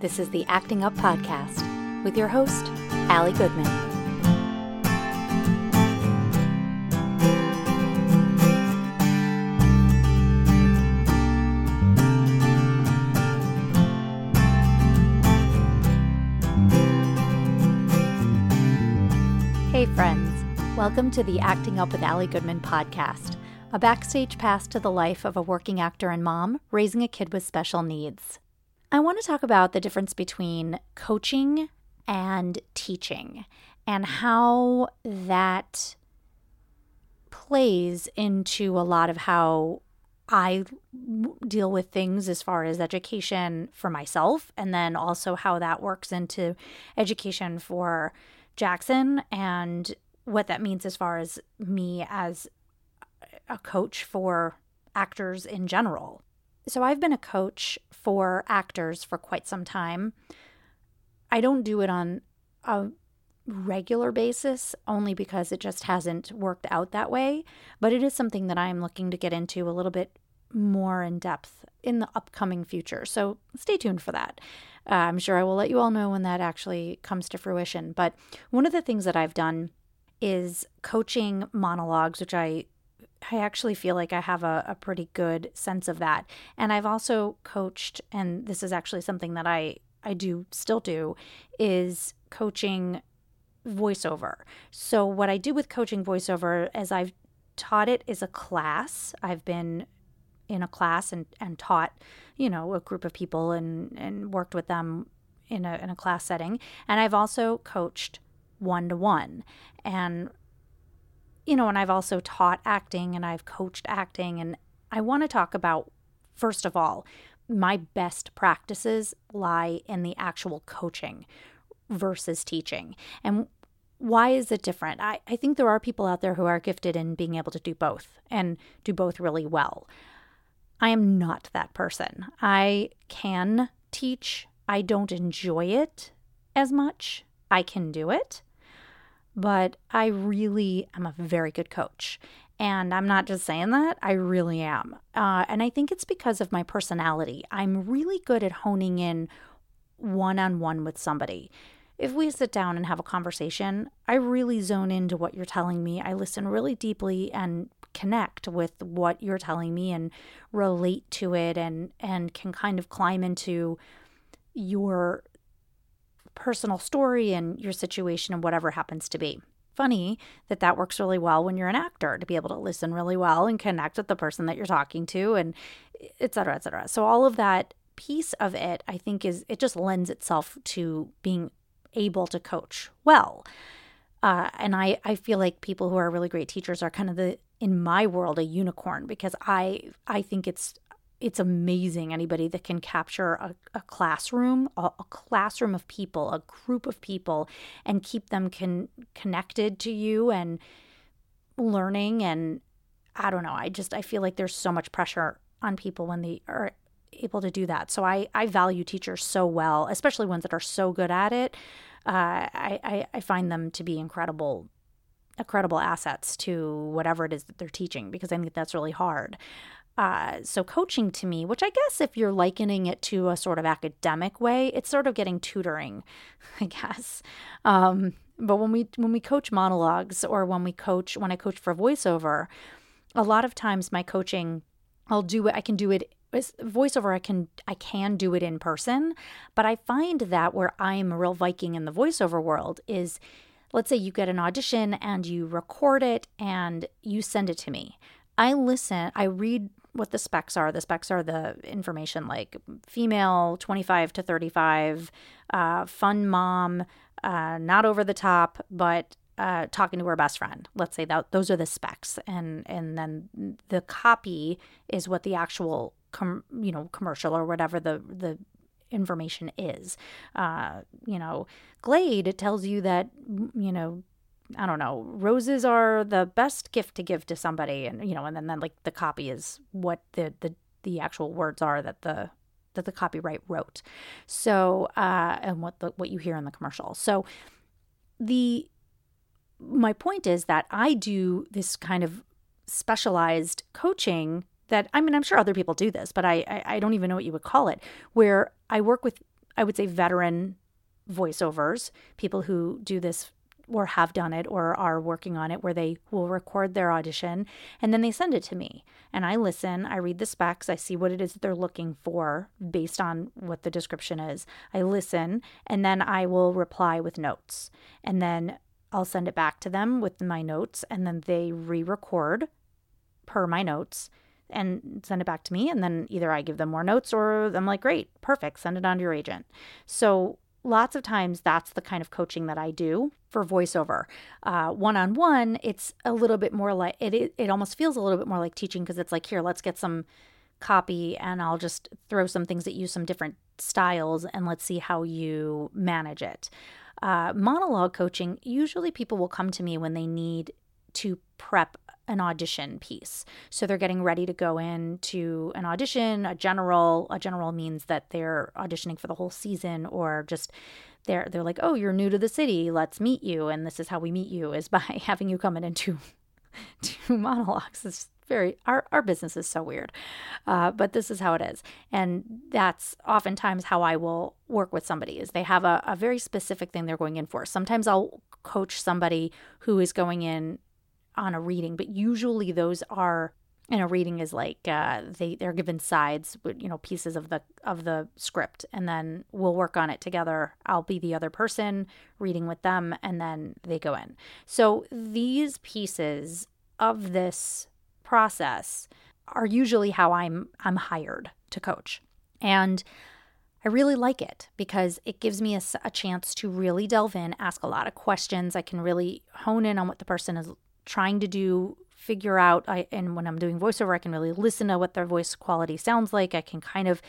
This is the Acting Up Podcast with your host, Allie Goodman. Hey, friends. Welcome to the Acting Up with Allie Goodman podcast, a backstage pass to the life of a working actor and mom raising a kid with special needs. I want to talk about the difference between coaching and teaching and how that plays into a lot of how I deal with things as far as education for myself, and then also how that works into education for Jackson and what that means as far as me as a coach for actors in general. So I've been a coach for actors for quite some time. I don't do it on a regular basis only because it just hasn't worked out that way, but it is something that I'm looking to get into a little bit more in depth in the upcoming future. So stay tuned for that. Uh, I'm sure I will let you all know when that actually comes to fruition. But one of the things that I've done is coaching monologues, which I I actually feel like I have a, a pretty good sense of that. And I've also coached, and this is actually something that I, I do still do, is coaching voiceover. So, what I do with coaching voiceover as I've taught it as a class. I've been in a class and, and taught, you know, a group of people and, and worked with them in a, in a class setting. And I've also coached one to one. And you know, and I've also taught acting and I've coached acting. And I want to talk about, first of all, my best practices lie in the actual coaching versus teaching. And why is it different? I, I think there are people out there who are gifted in being able to do both and do both really well. I am not that person. I can teach, I don't enjoy it as much. I can do it but I really am a very good coach. And I'm not just saying that, I really am. Uh, and I think it's because of my personality. I'm really good at honing in one on one with somebody. If we sit down and have a conversation, I really zone into what you're telling me. I listen really deeply and connect with what you're telling me and relate to it and and can kind of climb into your personal story and your situation and whatever happens to be. Funny that that works really well when you're an actor to be able to listen really well and connect with the person that you're talking to and et cetera, et cetera. So all of that piece of it, I think, is it just lends itself to being able to coach well. Uh, and I, I feel like people who are really great teachers are kind of the in my world a unicorn because I I think it's it's amazing anybody that can capture a, a classroom a, a, classroom of people a group of people and keep them con- connected to you and learning. And i don't know i just i feel like there's so much pressure on people when they are able to do that. So i i value teachers so well especially ones that are so good at it. Uh, I, I i find them to be incredible incredible assets to whatever it is that they're teaching because i think that's really hard uh, so, coaching to me, which I guess if you're likening it to a sort of academic way, it's sort of getting tutoring, I guess. Um, but when we when we coach monologues or when we coach when I coach for voiceover, a lot of times my coaching, I'll do it. I can do it voiceover. I can I can do it in person, but I find that where I'm a real Viking in the voiceover world is, let's say you get an audition and you record it and you send it to me. I listen, I read what the specs are. The specs are the information like female, 25 to 35, uh, fun mom, uh, not over the top, but uh, talking to her best friend. Let's say that those are the specs, and and then the copy is what the actual com- you know commercial or whatever the the information is. Uh, you know, Glade tells you that you know I don't know, roses are the best gift to give to somebody, and you know, and then, then like the copy is what the the the actual words are that the that the copyright wrote. So, uh, and what the what you hear in the commercial. So, the my point is that I do this kind of specialized coaching that I mean I'm sure other people do this, but I, I I don't even know what you would call it, where I work with I would say, veteran voiceovers, people who do this or have done it or are working on it where they will record their audition and then they send it to me and I listen, I read the specs, I see what it is that they're looking for based on what the description is. I listen and then I will reply with notes. And then I'll send it back to them with my notes and then they re-record per my notes and send it back to me and then either I give them more notes or I'm like great, perfect, send it on to your agent. So lots of times that's the kind of coaching that I do for voiceover. One on one, it's a little bit more like it, it, it almost feels a little bit more like teaching because it's like, here, let's get some copy and I'll just throw some things that use some different styles and let's see how you manage it. Uh, monologue coaching, usually people will come to me when they need to prep an audition piece. So they're getting ready to go in to an audition, a general, a general means that they're auditioning for the whole season or just they're they're like, "Oh, you're new to the city. Let's meet you." And this is how we meet you is by having you come in do two monologues. It's very our our business is so weird, uh, but this is how it is, and that's oftentimes how I will work with somebody. Is they have a, a very specific thing they're going in for. Sometimes I'll coach somebody who is going in on a reading, but usually those are and a reading is like uh, they they're given sides you know pieces of the of the script and then we'll work on it together. I'll be the other person reading with them and then they go in. So these pieces of this process are usually how i'm i'm hired to coach. And I really like it because it gives me a, a chance to really delve in, ask a lot of questions. I can really hone in on what the person is trying to do figure out I and when I'm doing voiceover I can really listen to what their voice quality sounds like. I can kind of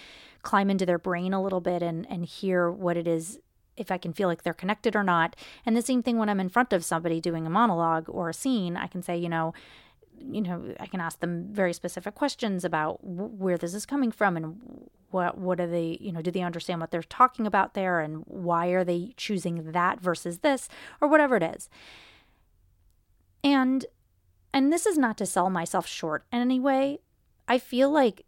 climb into their brain a little bit and and hear what it is if I can feel like they're connected or not. And the same thing when I'm in front of somebody doing a monologue or a scene, I can say, you know, you know, I can ask them very specific questions about where this is coming from and what what are they, you know, do they understand what they're talking about there and why are they choosing that versus this or whatever it is. And and this is not to sell myself short in any way. I feel like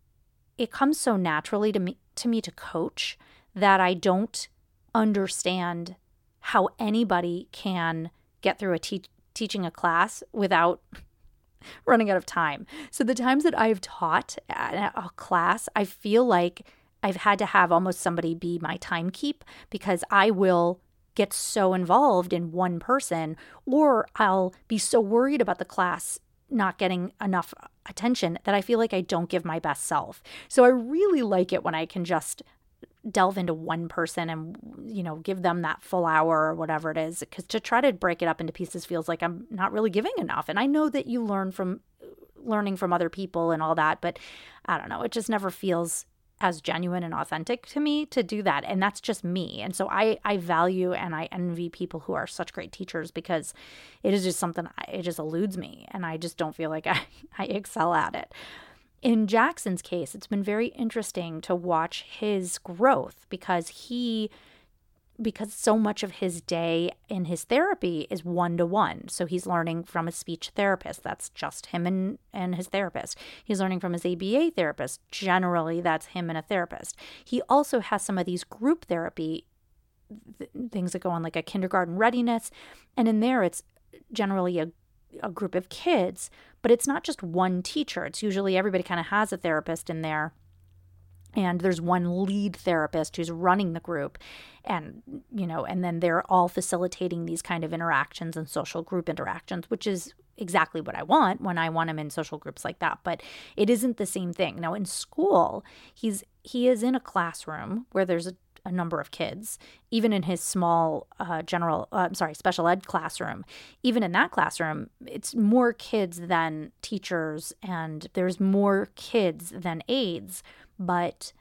it comes so naturally to me to me to coach that I don't understand how anybody can get through a te- teaching a class without running out of time. So the times that I've taught a class, I feel like I've had to have almost somebody be my time keep because I will get so involved in one person, or I'll be so worried about the class not getting enough attention that I feel like I don't give my best self. So I really like it when I can just delve into one person and you know give them that full hour or whatever it is because to try to break it up into pieces feels like i'm not really giving enough and i know that you learn from learning from other people and all that but i don't know it just never feels as genuine and authentic to me to do that and that's just me. And so i i value and i envy people who are such great teachers because it is just something it just eludes me and i just don't feel like i, I excel at it. In jackson's case it's been very interesting to watch his growth because he because so much of his day in his therapy is one to one. So he's learning from a speech therapist. That's just him and, and his therapist. He's learning from his ABA therapist. Generally, that's him and a therapist. He also has some of these group therapy th- things that go on, like a kindergarten readiness. And in there, it's generally a a group of kids, but it's not just one teacher. It's usually everybody kind of has a therapist in there and there's one lead therapist who's running the group and you know and then they're all facilitating these kind of interactions and social group interactions which is exactly what I want when I want him in social groups like that. But it isn't the same thing. Now in school he's he is in a classroom where there's a, a number of kids even in his small uh, general uh, I'm sorry special ed classroom even in that classroom it's more kids than teachers and there's more kids than aides but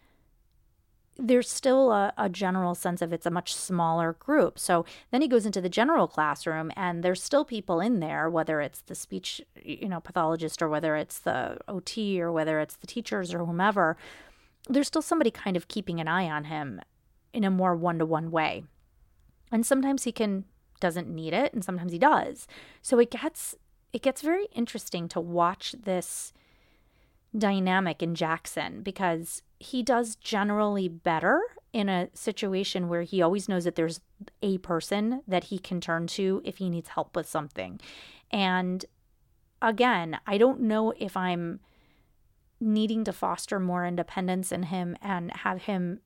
there's still a, a, general sense of it's a much smaller group. So then he goes into the general classroom and there's still people in there, whether it's the speech, you know, pathologist or whether it's the OT or whether it's the teachers or whomever. There's still somebody kind of keeping an eye on him in a more one-to-one way. And sometimes he can doesn't need it and sometimes he does. So it gets it gets very interesting to watch this dynamic in Jackson because he does generally better in a situation where he always knows that there's a person that he can turn to if he needs help with something. And again, I don't know if I'm needing to foster more independence in him and have him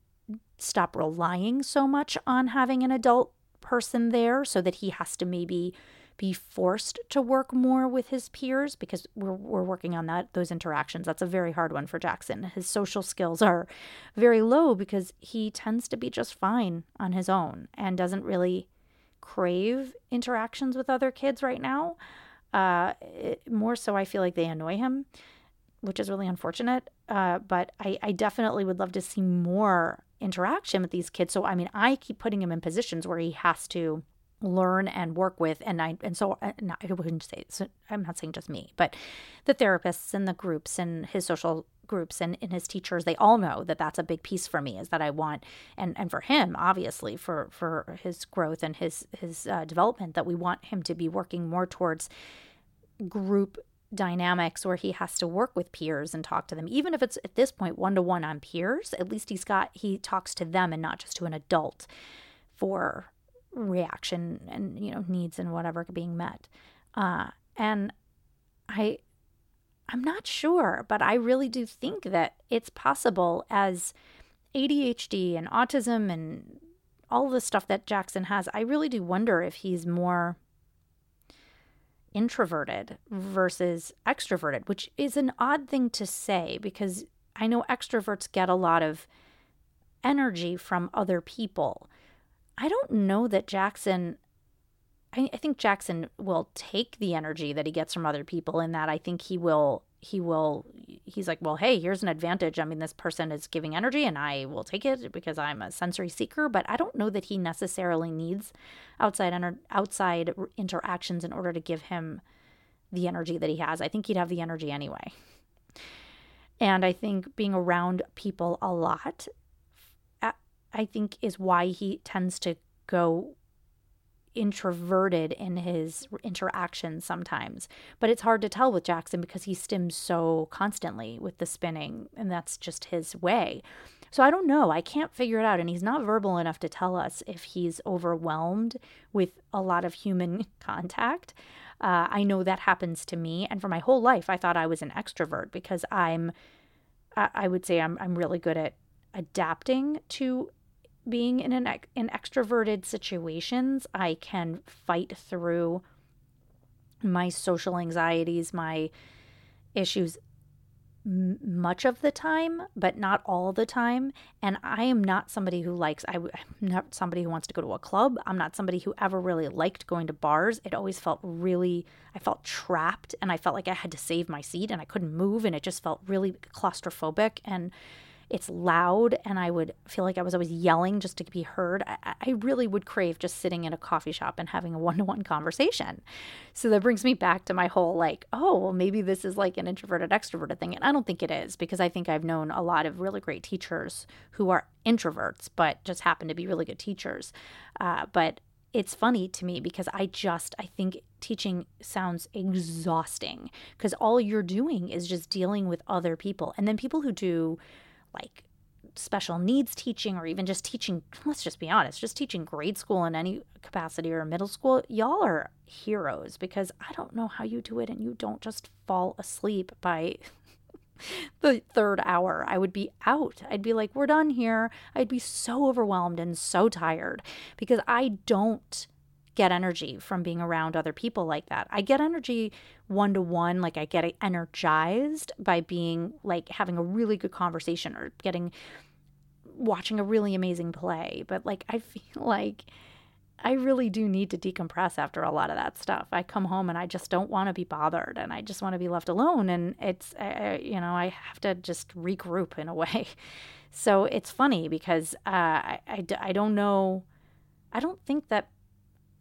stop relying so much on having an adult person there so that he has to maybe be forced to work more with his peers because we're, we're working on that those interactions. That's a very hard one for jackson. His social skills are very low because he tends to be just fine on his own and doesn't really crave interactions with other kids right now. Uh, it, more so i feel like they annoy him which is really unfortunate. Uh, but I, I definitely would love to see more interaction with these kids. So, I mean, I keep putting him in positions where he has to learn and work with and I and so uh, I wouldn't say so I'm not saying just me but the therapists and the groups and his social groups and, and his teachers they all know that that's a big piece for me is that I want and and for him obviously for for his growth and his his uh, development that we want him to be working more towards group dynamics where he has to work with peers and talk to them. Even if it's at this point one to one on peers at least he's got he talks to them and not just to an adult for reaction and you know needs and whatever being met. Uh and i i'm not sure but i really do think that it's possible as adhd and autism and all the stuff that jackson has i really do wonder if he's more introverted versus extroverted, which is an odd thing to say because I know extroverts get a lot of energy from other people. I don't know that Jackson I, I think Jackson will take the energy that he gets from other people in that I think he will he will he's like well hey here's an advantage. I mean this person is giving energy and i will take it because i'm a sensory seeker but i don't know that he necessarily needs outside outside interactions in order to give him the energy that he has. I think he'd have the energy anyway. And i think being around people a lot i think is why he tends to go introverted in his interactions sometimes. But it's hard to tell with Jackson because he stims so constantly with the spinning, and that's just his way. So I don't know. I can't figure it out. And he's not verbal enough to tell us if he's overwhelmed with a lot of human contact. Uh, I know that happens to me. And for my whole life, I thought I was an extrovert because I'm, I, I would say I'm, I'm really good at adapting to being in an in extroverted situations, I can fight through my social anxieties, my issues much of the time, but not all the time. And I am not somebody who likes, I, am not somebody who wants to go to a club. I'm not somebody who ever really liked going to bars. It always felt really, I felt trapped and I felt like I had to save my seat and I couldn't move. And it just felt really claustrophobic. And it's loud and I would feel like I was always yelling just to be heard. I, I really would crave just sitting in a coffee shop and having a one to one conversation. So that brings me back to my whole like, oh, well, maybe this is like an introverted extroverted thing. And I don't think it is because I think I've known a lot of really great teachers who are introverts, but just happen to be really good teachers. Uh, but it's funny to me because I just I think teaching sounds exhausting because all you're doing is just dealing with other people. And then people who do like special needs teaching or even just teaching, let's just be honest, just teaching grade school in any capacity or middle school, y'all are heroes because I don't know how you do it and you don't just fall asleep by the third hour. I would be out. I'd be like, we're done here. I'd be so overwhelmed and so tired because I don't get energy from being around other people like that. I get energy one to one, like I get energized by being like having a really good conversation or getting watching a really amazing play. But like I feel like I really do need to decompress after a lot of that stuff. I come home and I just don't want to be bothered and I just want to be left alone. And it's, you know, I have to just regroup in a way. So it's funny because uh, I, I, I don't know. I don't think that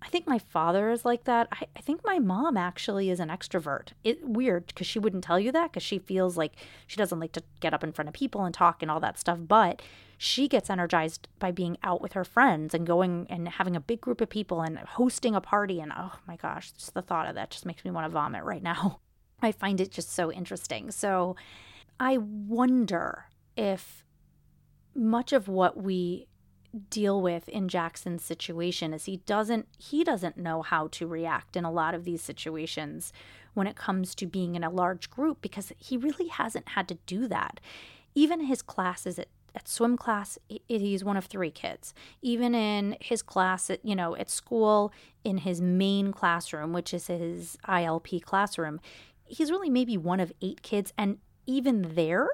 I think my father is like that. I, I think my mom actually is an extrovert. It weird because she wouldn't tell you that because she feels like she doesn't like to get up in front of people and talk and all that stuff. But she gets energized by being out with her friends and going and having a big group of people and hosting a party. And oh my gosh, just the thought of that just makes me want to vomit right now. I find it just so interesting. So I wonder if much of what we deal with in Jackson's situation is he doesn't he doesn't know how to react in a lot of these situations when it comes to being in a large group because he really hasn't had to do that. Even his classes at, at swim class, he's one of three kids. Even in his class at, you know, at school, in his main classroom, which is his ILP classroom, he's really maybe one of eight kids. And even there,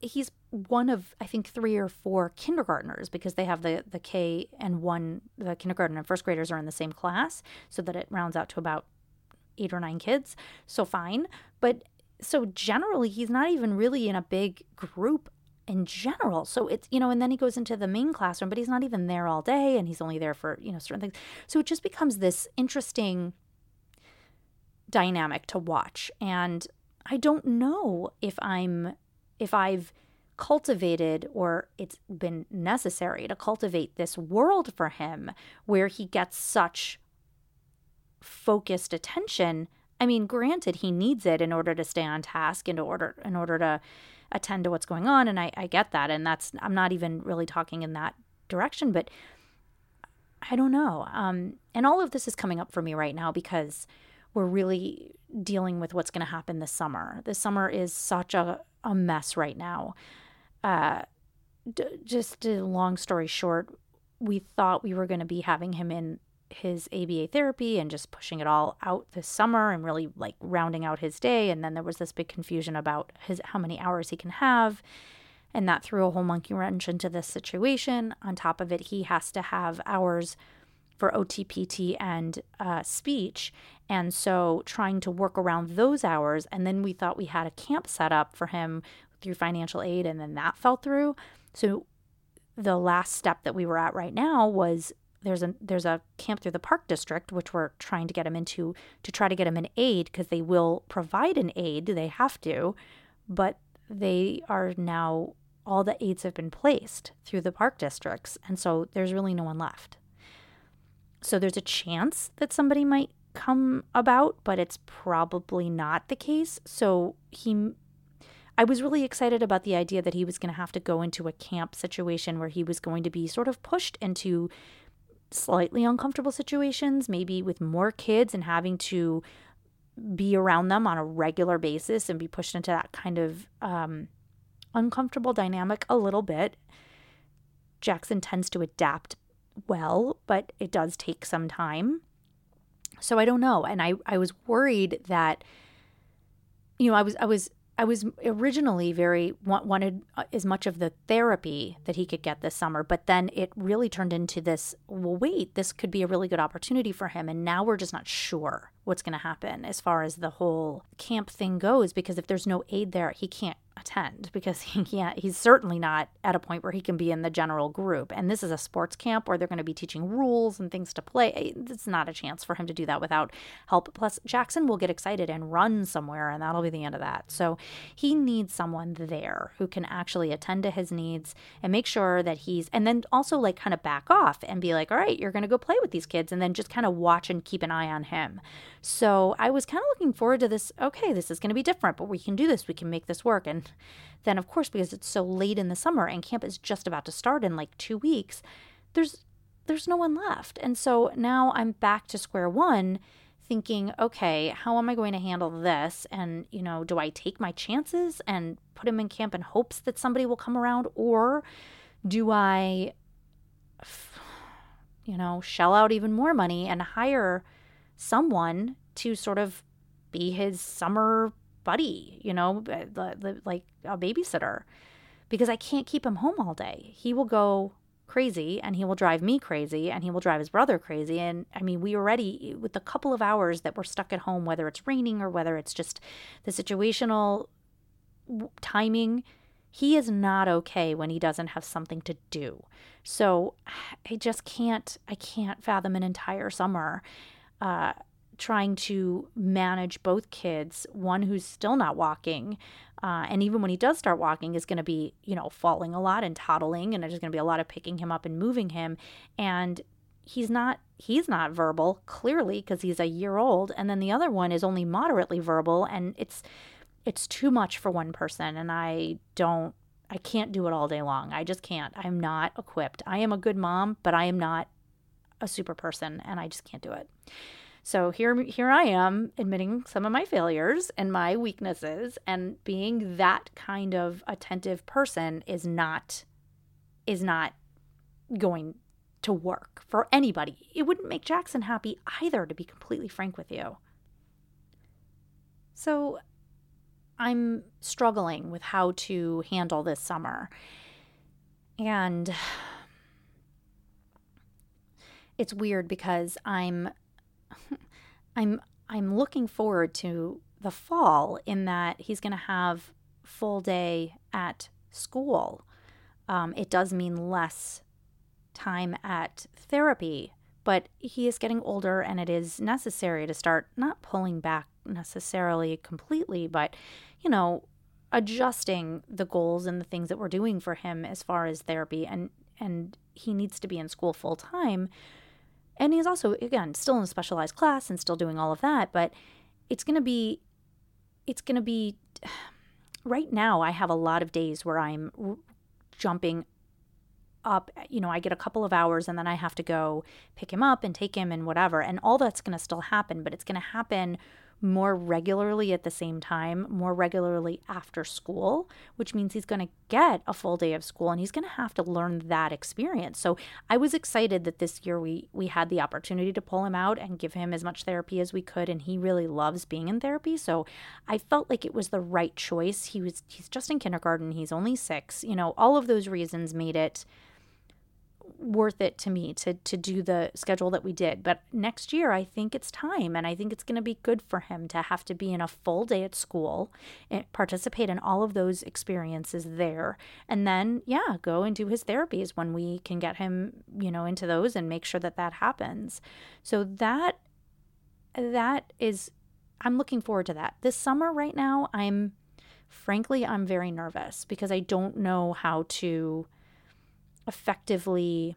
he's one of I think three or four kindergartners because they have the the K and one the kindergarten and first graders are in the same class so that it rounds out to about eight or nine kids. So fine, but so generally he's not even really in a big group in general. So it's you know, and then he goes into the main classroom, but he's not even there all day and he's only there for, you know, certain things. So it just becomes this interesting dynamic to watch. And I don't know if I'm if I've cultivated or it's been necessary to cultivate this world for him where he gets such focused attention i mean granted he needs it in order to stay on task in order in order to attend to what's going on and i, I get that and that's i'm not even really talking in that direction but i don't know. Um, and all of this is coming up for me right now because we're really dealing with what's going to happen this summer. This summer is such a, a mess right now uh, d- just a long story short, we thought we were going to be having him in his ABA therapy and just pushing it all out this summer and really like rounding out his day. And then there was this big confusion about his how many hours he can have. And that threw a whole monkey wrench into this situation. On top of it, he has to have hours for OTPT and uh, speech. And so trying to work around those hours. And then we thought we had a camp set up for him through financial aide and then that fell through. So the last step that we were at right now was there's a there's a camp through the park district which we're trying to get him into to try to get him an aide because they will provide an aid they have to but they are now all the aides have been placed through the park districts and so there's really no one left so there's a chance that somebody might come about but it's probably not the case so he I was really excited about the idea that he was going to have to go into a camp situation where he was going to be sort of pushed into slightly uncomfortable situations, maybe with more kids and having to be around them on a regular basis and be pushed into that kind of um, uncomfortable dynamic a little bit. Jackson tends to adapt well, but it does take some time. So I don't know. And I, I was worried that, you know, I was I was I was originally very wanted uh, as much of the therapy that he could get this summer, but then it really turned into this. Well, wait, this could be a really good opportunity for him, and now we're just not sure what's going to happen as far as the whole camp thing goes. Because if there's no aide there, he can't attend because he can't he's certainly not at a point where he can be in the general group. And this is a sports camp where they're going to be teaching rules and things to play. Eh, it's not a chance for him to do that without help. Plus jackson will get excited and run somewhere and that'll be the end of that. So he needs someone there who can actually attend to his needs and make sure that he's and then also like kind of back off and be like all right you're going to go play with these kids and then just kind of watch and keep an eye on him. So i was kind of looking forward to this okay this is going to be different but we can do this. We can make this work. And then, of course, because it's so late in the summer and camp is just about to start in like two weeks, there's there's no one left. And so now I'm back to square one thinking, okay, how am I going to handle this? And, you know, do I take my chances and put him in camp in hopes that somebody will come around? Or do I, you know, shell out even more money and hire someone to sort of be his summer buddy, you know, like a babysitter, because I can't keep him home all day. He will go crazy and he will drive me crazy and he will drive his brother crazy. And I mean, we already, with the couple of hours that we're stuck at home, whether it's raining or whether it's just the situational timing, he is not okay when he doesn't have something to do. So I just can't, I can't fathom an entire summer. Uh, trying to manage both kids, one who's still not walking, uh, and even when he does start walking, is going to be, you know, falling a lot and toddling, and there's going to be a lot of picking him up and moving him. And he's not he's not verbal clearly because he's a year old, and then the other one is only moderately verbal, and it's it's too much for one person, and I don't I can't do it all day long. I just can't. I'm not equipped. I am a good mom, but I am not a super person and I just can't do it. So here here I am admitting some of my failures and my weaknesses and being that kind of attentive person is not is not going to work for anybody. It wouldn't make Jackson happy either to be completely frank with you. So I'm struggling with how to handle this summer. And it's weird because I'm I'm I'm looking forward to the fall in that he's going to have full day at school. Um, it does mean less time at therapy, but he is getting older and it is necessary to start not pulling back necessarily completely, but, you know, adjusting the goals and the things that we're doing for him as far as therapy and and he needs to be in school full time and he's also, again, still in a specialized class and still doing all of that. But it's going to be, it's going to be, right now, I have a lot of days where I'm r- jumping up. You know, I get a couple of hours and then I have to go pick him up and take him and whatever. And all that's going to still happen, but it's going to happen more regularly at the same time, more regularly after school, which means he's going to get a full day of school and he's going to have to learn that experience. So I was excited that this year we we had the opportunity to pull him out and give him as much therapy as we could and he really loves being in therapy. So I felt like it was the right choice. He was he's just in kindergarten, he's only 6. You know, all of those reasons made it worth it to me to to do the schedule that we did. But next year I think it's time and I think it's going to be good for him to have to be in a full day at school and participate in all of those experiences there. And then yeah, go and do his therapies when we can get him, you know, into those and make sure that that happens. So that that is I'm looking forward to that. This summer right now I'm frankly I'm very nervous because I don't know how to effectively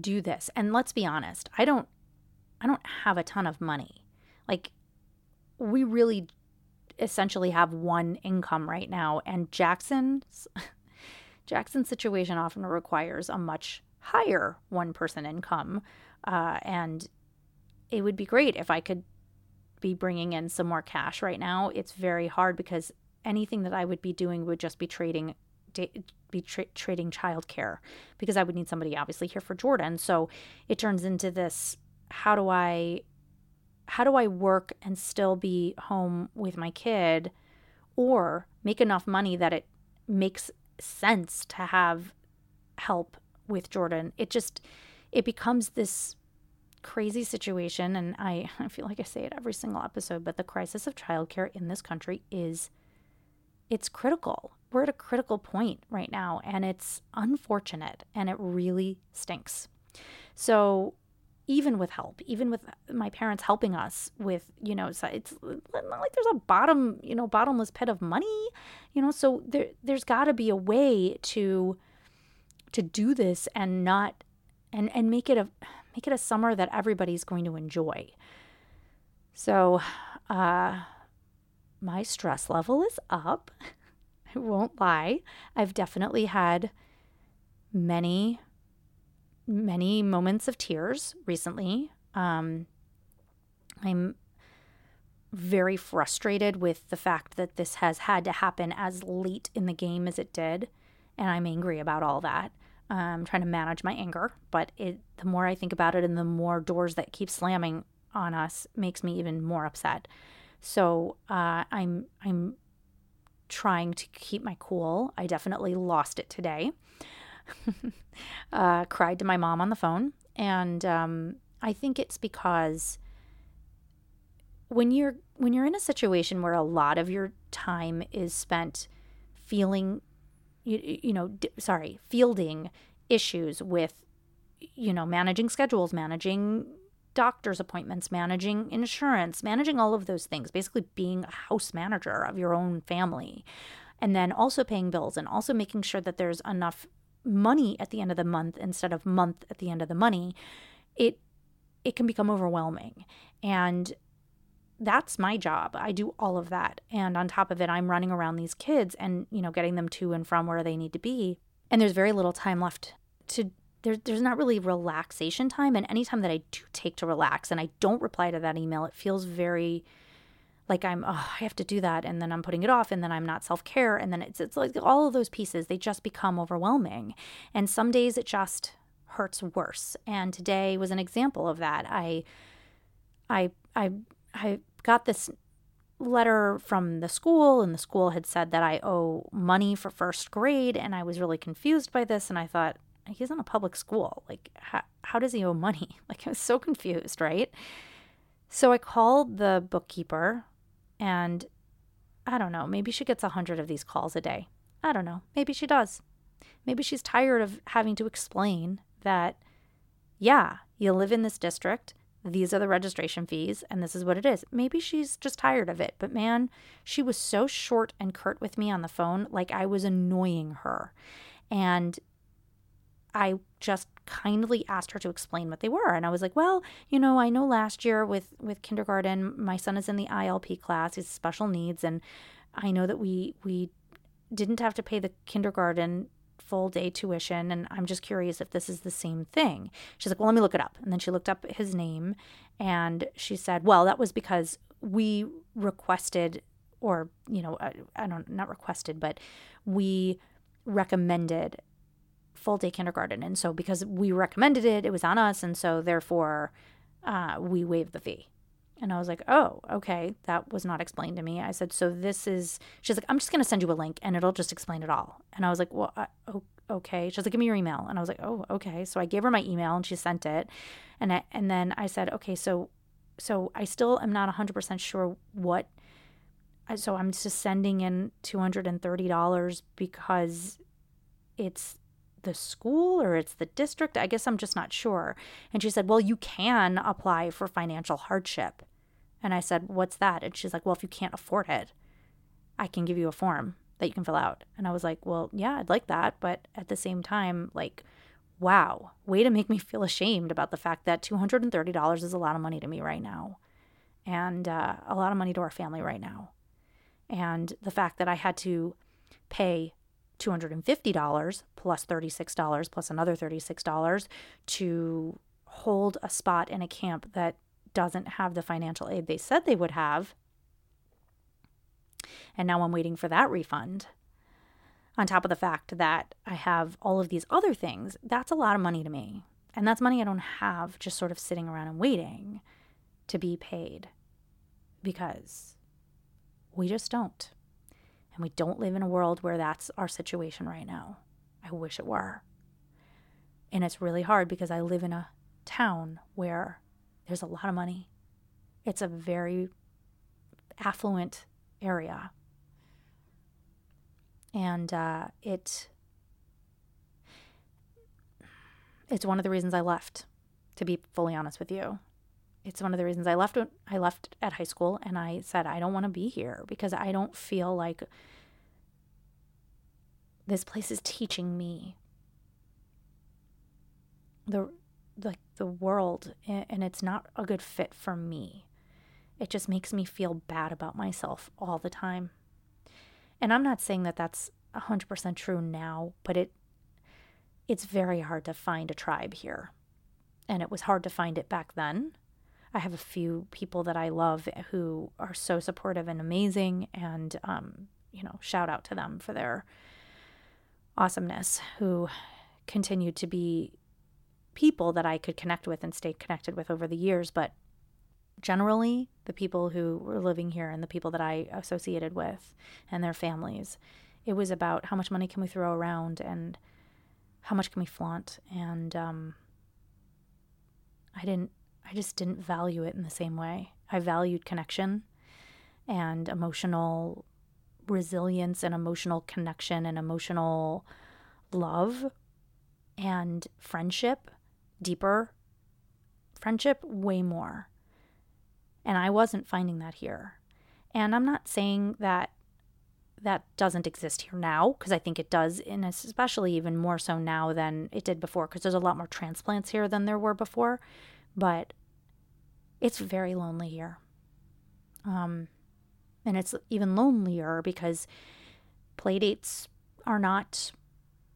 do this. And let's be honest, I don't I don't have a ton of money. Like we really essentially have one income right now and Jackson's Jackson's situation often requires a much higher one person income uh, and it would be great if I could be bringing in some more cash right now. It's very hard because anything that I would be doing would just be trading be tra- trading childcare because I would need somebody obviously here for Jordan. So it turns into this how do I how do I work and still be home with my kid or make enough money that it makes sense to have help with Jordan. It just it becomes this crazy situation and I, I feel like I say it every single episode, but the crisis of childcare in this country is it's critical we're at a critical point right now and it's unfortunate and it really stinks. So, even with help, even with my parents helping us with, you know, it's, not like there's a bottom, you know, bottomless pit of money, you know, so there there's got to be a way to to do this and not and and make it a make it a summer that everybody's going to enjoy. So, uh my stress level is up. I won't lie. I've definitely had many, many moments of tears recently. Um, I'm very frustrated with the fact that this has had to happen as late in the game as it did. And I'm angry about all that. I'm trying to manage my anger, but it, the more I think about it and the more doors that keep slamming on us makes me even more upset. So uh, I'm I'm trying to keep my cool. I definitely lost it today. uh, cried to my mom on the phone. And um, I think it's because when you're when you're in a situation where a lot of your time is spent feeling you, you know d- sorry fielding issues with you know managing schedules managing doctor's appointments, managing insurance, managing all of those things, basically being a house manager of your own family. And then also paying bills and also making sure that there's enough money at the end of the month instead of month at the end of the money. It it can become overwhelming. And that's my job. I do all of that. And on top of it, I'm running around these kids and, you know, getting them to and from where they need to be. And there's very little time left to there, there's not really relaxation time and any time that i do take to relax and i don't reply to that email it feels very like i'm oh i have to do that and then i'm putting it off and then i'm not self-care and then it's, it's like all of those pieces they just become overwhelming. And some days it just hurts worse. And today was an example of that. I i i i got this letter from the school and the school had said that I owe money for first grade and I was really confused by this and I thought he's in a public school. Like, how, how does he owe money? Like, I was so confused, right? So I called the bookkeeper, and I don't know, maybe she gets a hundred of these calls a day. I don't know. Maybe she does. Maybe she's tired of having to explain that, yeah, you live in this district. These are the registration fees, and this is what it is. Maybe she's just tired of it. But man, she was so short and curt with me on the phone, like I was annoying her. And I just kindly asked her to explain what they were. And i was like well you know i know last year with with kindergarten my son is in the ilp class he's special needs and i know that we we didn't have to pay the kindergarten full day tuition and i'm just curious if this is the same thing. She's like well let me look it up. And then she looked up his name and she said well that was because we requested or you know i, I don't not requested but we recommended full day kindergarten. And so because we recommended it, it was on us. And so therefore, uh, we waived the fee. And I was like, oh, okay. That was not explained to me. I said, so this is, she's like, I'm just going to send you a link and it'll just explain it all. And I was like, well, uh, okay. She's like, give me your email. And I was like, oh, okay. So I gave her my email and she sent it. And I, and then I said, okay, so, so I still am not 100% sure what, so I'm just sending in $230 because it's the school or it's the district. I guess I'm just not sure. And she said, Well, you can apply for financial hardship. And I said, What's that? And she's like, Well, if you can't afford it, I can give you a form that you can fill out. And I was like, Well, yeah, I'd like that. But at the same time, like, wow, way to make me feel ashamed about the fact that $230 is a lot of money to me right now. And uh, a lot of money to our family right now. And the fact that I had to pay $250 plus $36 plus another $36 to hold a spot in a camp that doesn't have the financial aid they said they would have. And now I'm waiting for that refund. On top of the fact that I have all of these other things, that's a lot of money to me. And that's money I don't have just sort of sitting around and waiting to be paid because we just don't. And we don't live in a world where that's our situation right now. I wish it were. And it's really hard because I live in a town where there's a lot of money. It's a very affluent area. And uh, it it's one of the reasons I left, to be fully honest with you it's one of the reasons I left I left at high school and I said I don't want to be here because I don't feel like this place is teaching me the like the world and it's not a good fit for me. It just makes me feel bad about myself all the time. And I'm not saying that that's 100% true now, but it it's very hard to find a tribe here. And it was hard to find it back then I have a few people that I love who are so supportive and amazing, and um, you know, shout out to them for their awesomeness. Who continue to be people that I could connect with and stay connected with over the years, but generally the people who were living here and the people that I associated with and their families, it was about how much money can we throw around and how much can we flaunt and um, I didn't I just didn't value it in the same way. I valued connection and emotional resilience and emotional connection and emotional love and friendship, deeper friendship, way more. And I wasn't finding that here. And I'm not saying that that doesn't exist here now because I think it does, and especially even more so now than it did before because there's a lot more transplants here than there were before but it's very lonely here. Um, and it's even lonelier because playdates are not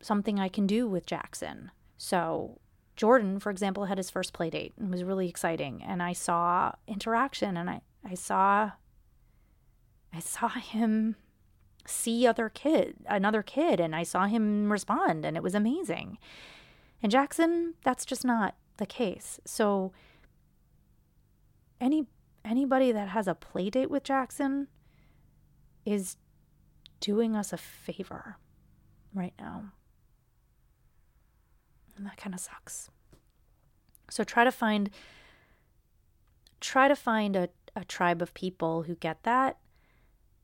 something I can do with Jackson. So Jordan, for example, had his first play date and was really exciting. And I saw interaction and I, I saw I saw him see other kid another kid and I saw him respond and it was amazing. And Jackson, that's just not the case. So any anybody that has a play date with Jackson is doing us a favor right now. And that kind of sucks. So try to find try to find a, a tribe of people who get that,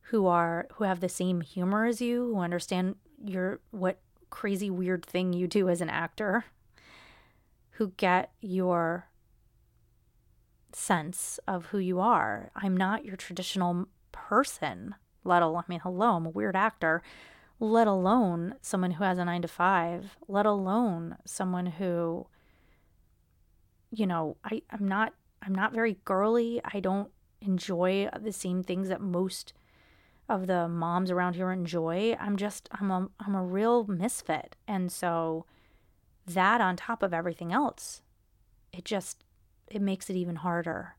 who are who have the same humor as you, who understand your what crazy weird thing you do as an actor, who get your sense of who you are. I'm not your traditional person, let alone, I mean, hello, I'm a weird actor, let alone someone who has a nine to five, let alone someone who, you know, I, I'm not, I'm not very girly. I don't enjoy the same things that most of the moms around here enjoy. I'm just, I'm a, I'm a real misfit. And so that on top of everything else, it just, it makes it even harder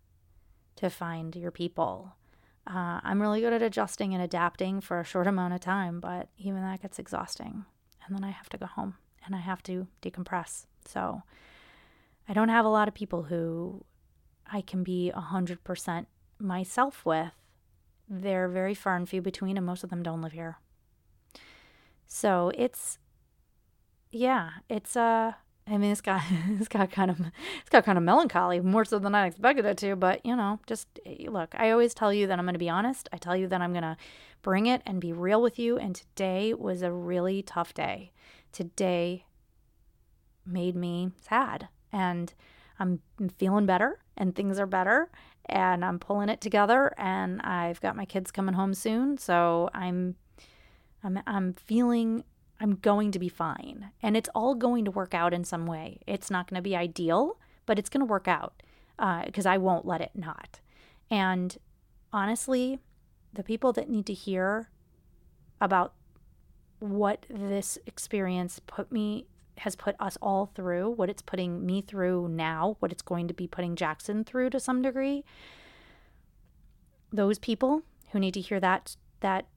to find your people. Uh, I'm really good at adjusting and adapting for a short amount of time, but even that gets exhausting. And then I have to go home and I have to decompress. So I don't have a lot of people who I can be 100% myself with. They're very far and few between, and most of them don't live here. So it's, yeah, it's, uh, I mean, it's got it's got kind of it's got kind of melancholy, more so than I expected it to. But you know, just eh, look. I always tell you that I'm going to be honest. I tell you that I'm going to bring it and be real with you. And today was a really tough day. Today made me sad, and I'm feeling better, and things are better, and I'm pulling it together. And I've got my kids coming home soon, so I'm I'm I'm feeling I'm going to be fine. And it's all going to work out in some way. It's not going to be ideal, but it's going to work out because uh, I won't let it not. And honestly, the people that need to hear about what this experience put me has put us all through, what it's putting me through now, what it's going to be putting Jackson through to some degree. Those people who need to hear that that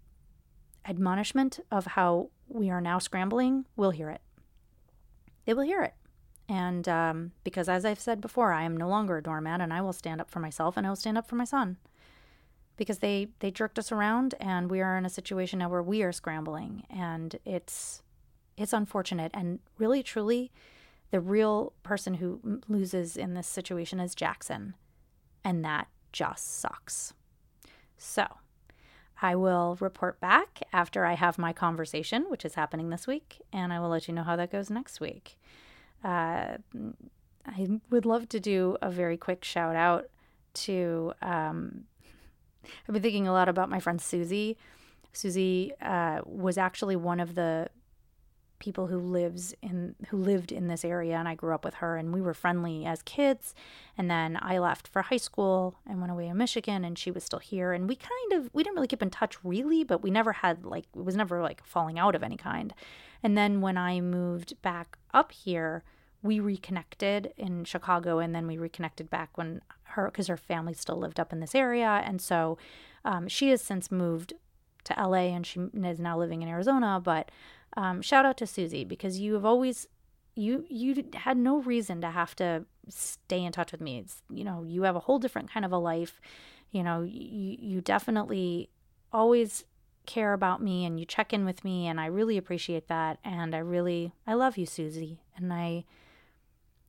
admonishment of how we are now scrambling will hear it. They will hear it. And um, because, as I've said before, I am no longer a doormat and I will stand up for myself and I will stand up for my son. Because they, they jerked us around and we are in a situation now where we are scrambling. And it's, it's unfortunate. And really, truly, the real person who loses in this situation is Jackson. And that just sucks. So, I will report back after I have my conversation, which is happening this week, and I will let you know how that goes next week. Uh, I would love to do a very quick shout out to. Um, I've been thinking a lot about my friend Susie. Susie uh, was actually one of the people who lives in who lived in this area and I grew up with her and we were friendly as kids. And then I left for high school and went away to Michigan and she was still here. And we kind of we didn't really keep in touch really but we never had like it was never like falling out of any kind. And then when I moved back up here we reconnected in Chicago and then we reconnected back when her because her family still lived up in this area. And so um, she has since moved to LA and she is now living in Arizona but um, shout out to Susie because you have always you you had no reason to have to stay in touch with me. It's you know you have a whole different kind of a life. You know you you definitely always care about me and you check in with me and I really appreciate that and I really I love you Susie and I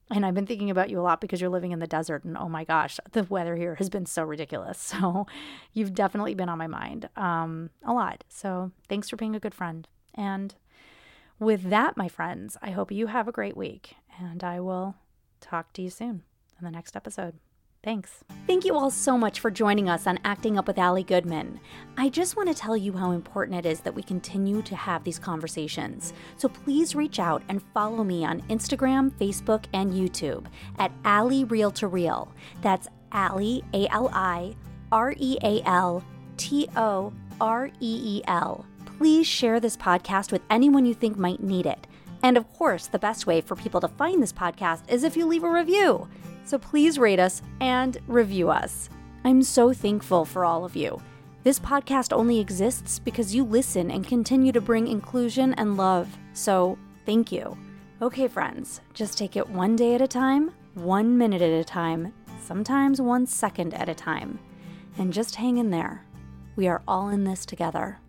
and I've been thinking about you a lot because you're living in the desert and oh my gosh the weather here has been so ridiculous so you've definitely been on my mind um a lot so thanks for being a good friend and with that, my friends, I hope you have a great week, and I will talk to you soon in the next episode. Thanks. Thank you all so much for joining us on Acting Up with Ali Goodman. I just want to tell you how important it is that we continue to have these conversations. So please reach out and follow me on Instagram, Facebook, and YouTube at Ali Real to Reel. That's Ali, A L I, R E A L T O R E E L. Please share this podcast with anyone you think might need it. And of course, the best way for people to find this podcast is if you leave a review. So please rate us and review us. I'm so thankful for all of you. This podcast only exists because you listen and continue to bring inclusion and love. So thank you. Okay, friends, just take it one day at a time, one minute at a time, sometimes one second at a time, and just hang in there. We are all in this together.